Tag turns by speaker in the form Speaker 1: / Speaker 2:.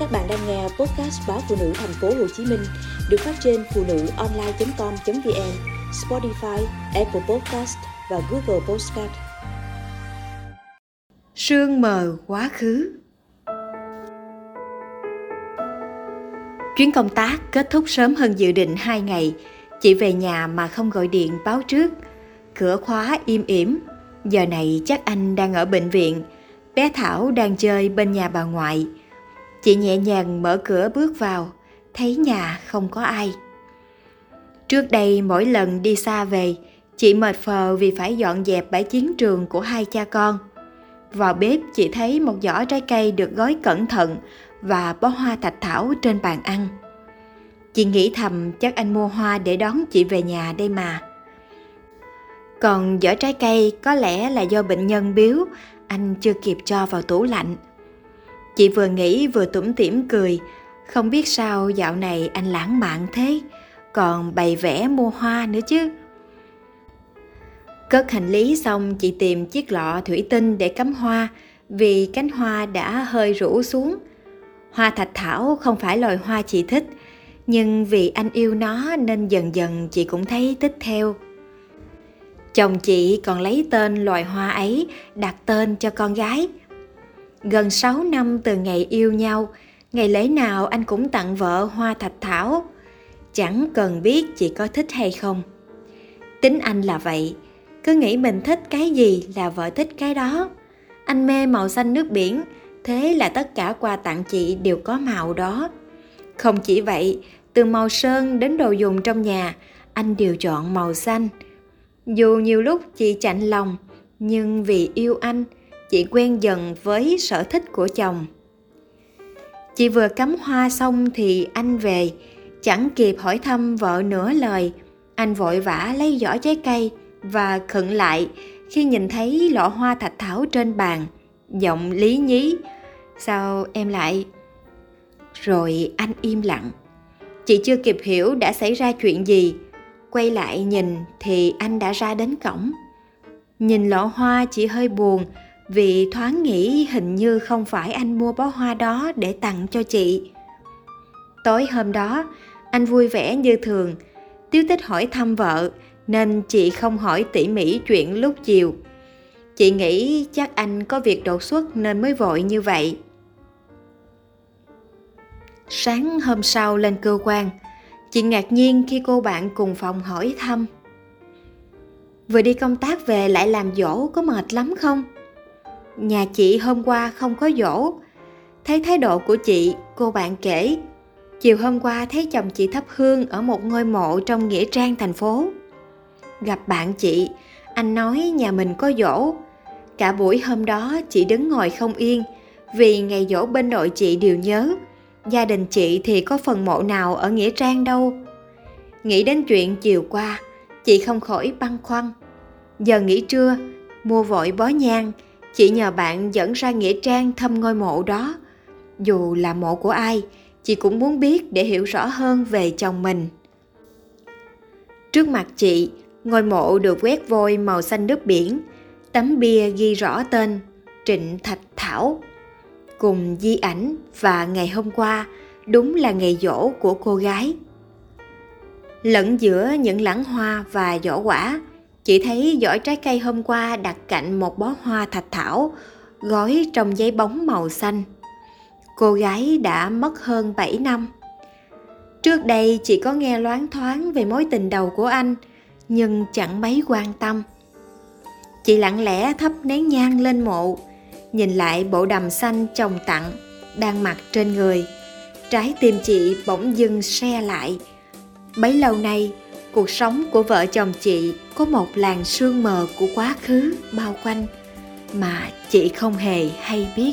Speaker 1: Các bạn đang nghe podcast báo phụ nữ thành phố Hồ Chí Minh được phát trên phụ nữ online.com.vn, Spotify, Apple Podcast và Google Podcast.
Speaker 2: Sương mờ quá khứ Chuyến công tác kết thúc sớm hơn dự định 2 ngày. Chị về nhà mà không gọi điện báo trước. Cửa khóa im ỉm. Giờ này chắc anh đang ở bệnh viện. Bé Thảo đang chơi bên nhà bà ngoại. Chị nhẹ nhàng mở cửa bước vào, thấy nhà không có ai. Trước đây mỗi lần đi xa về, chị mệt phờ vì phải dọn dẹp bãi chiến trường của hai cha con. Vào bếp chị thấy một giỏ trái cây được gói cẩn thận và bó hoa thạch thảo trên bàn ăn. Chị nghĩ thầm chắc anh mua hoa để đón chị về nhà đây mà. Còn giỏ trái cây có lẽ là do bệnh nhân biếu, anh chưa kịp cho vào tủ lạnh. Chị vừa nghĩ vừa tủm tỉm cười, không biết sao dạo này anh lãng mạn thế, còn bày vẽ mua hoa nữa chứ. Cất hành lý xong chị tìm chiếc lọ thủy tinh để cắm hoa vì cánh hoa đã hơi rũ xuống. Hoa thạch thảo không phải loài hoa chị thích, nhưng vì anh yêu nó nên dần dần chị cũng thấy thích theo. Chồng chị còn lấy tên loài hoa ấy đặt tên cho con gái – Gần 6 năm từ ngày yêu nhau, ngày lễ nào anh cũng tặng vợ hoa thạch thảo. Chẳng cần biết chị có thích hay không. Tính anh là vậy, cứ nghĩ mình thích cái gì là vợ thích cái đó. Anh mê màu xanh nước biển, thế là tất cả quà tặng chị đều có màu đó. Không chỉ vậy, từ màu sơn đến đồ dùng trong nhà, anh đều chọn màu xanh. Dù nhiều lúc chị chạnh lòng, nhưng vì yêu anh, chị quen dần với sở thích của chồng. Chị vừa cắm hoa xong thì anh về, chẳng kịp hỏi thăm vợ nửa lời, anh vội vã lấy giỏ trái cây và khựng lại khi nhìn thấy lọ hoa thạch thảo trên bàn, giọng lý nhí, sao em lại? Rồi anh im lặng. Chị chưa kịp hiểu đã xảy ra chuyện gì, quay lại nhìn thì anh đã ra đến cổng. Nhìn lọ hoa chị hơi buồn vì thoáng nghĩ hình như không phải anh mua bó hoa đó để tặng cho chị. Tối hôm đó, anh vui vẻ như thường. Tiếu tích hỏi thăm vợ, nên chị không hỏi tỉ mỉ chuyện lúc chiều. Chị nghĩ chắc anh có việc đột xuất nên mới vội như vậy. Sáng hôm sau lên cơ quan, chị ngạc nhiên khi cô bạn cùng phòng hỏi thăm. Vừa đi công tác về lại làm dỗ có mệt lắm không? Nhà chị hôm qua không có dỗ. Thấy thái độ của chị, cô bạn kể, chiều hôm qua thấy chồng chị thắp hương ở một ngôi mộ trong nghĩa trang thành phố. Gặp bạn chị, anh nói nhà mình có dỗ. Cả buổi hôm đó chị đứng ngồi không yên, vì ngày dỗ bên đội chị đều nhớ. Gia đình chị thì có phần mộ nào ở nghĩa trang đâu. Nghĩ đến chuyện chiều qua, chị không khỏi băn khoăn. Giờ nghỉ trưa, mua vội bó nhang chị nhờ bạn dẫn ra nghĩa trang thăm ngôi mộ đó. Dù là mộ của ai, chị cũng muốn biết để hiểu rõ hơn về chồng mình. Trước mặt chị, ngôi mộ được quét vôi màu xanh nước biển. Tấm bia ghi rõ tên trịnh thạch thảo. Cùng di ảnh và ngày hôm qua, đúng là ngày dỗ của cô gái. Lẫn giữa những lãng hoa và giỏ quả Chị thấy giỏ trái cây hôm qua đặt cạnh một bó hoa thạch thảo, gói trong giấy bóng màu xanh. Cô gái đã mất hơn 7 năm. Trước đây chị có nghe loáng thoáng về mối tình đầu của anh, nhưng chẳng mấy quan tâm. Chị lặng lẽ thắp nén nhang lên mộ, nhìn lại bộ đầm xanh chồng tặng, đang mặc trên người. Trái tim chị bỗng dưng xe lại. Bấy lâu nay, cuộc sống của vợ chồng chị có một làn sương mờ của quá khứ bao quanh mà chị không hề hay biết.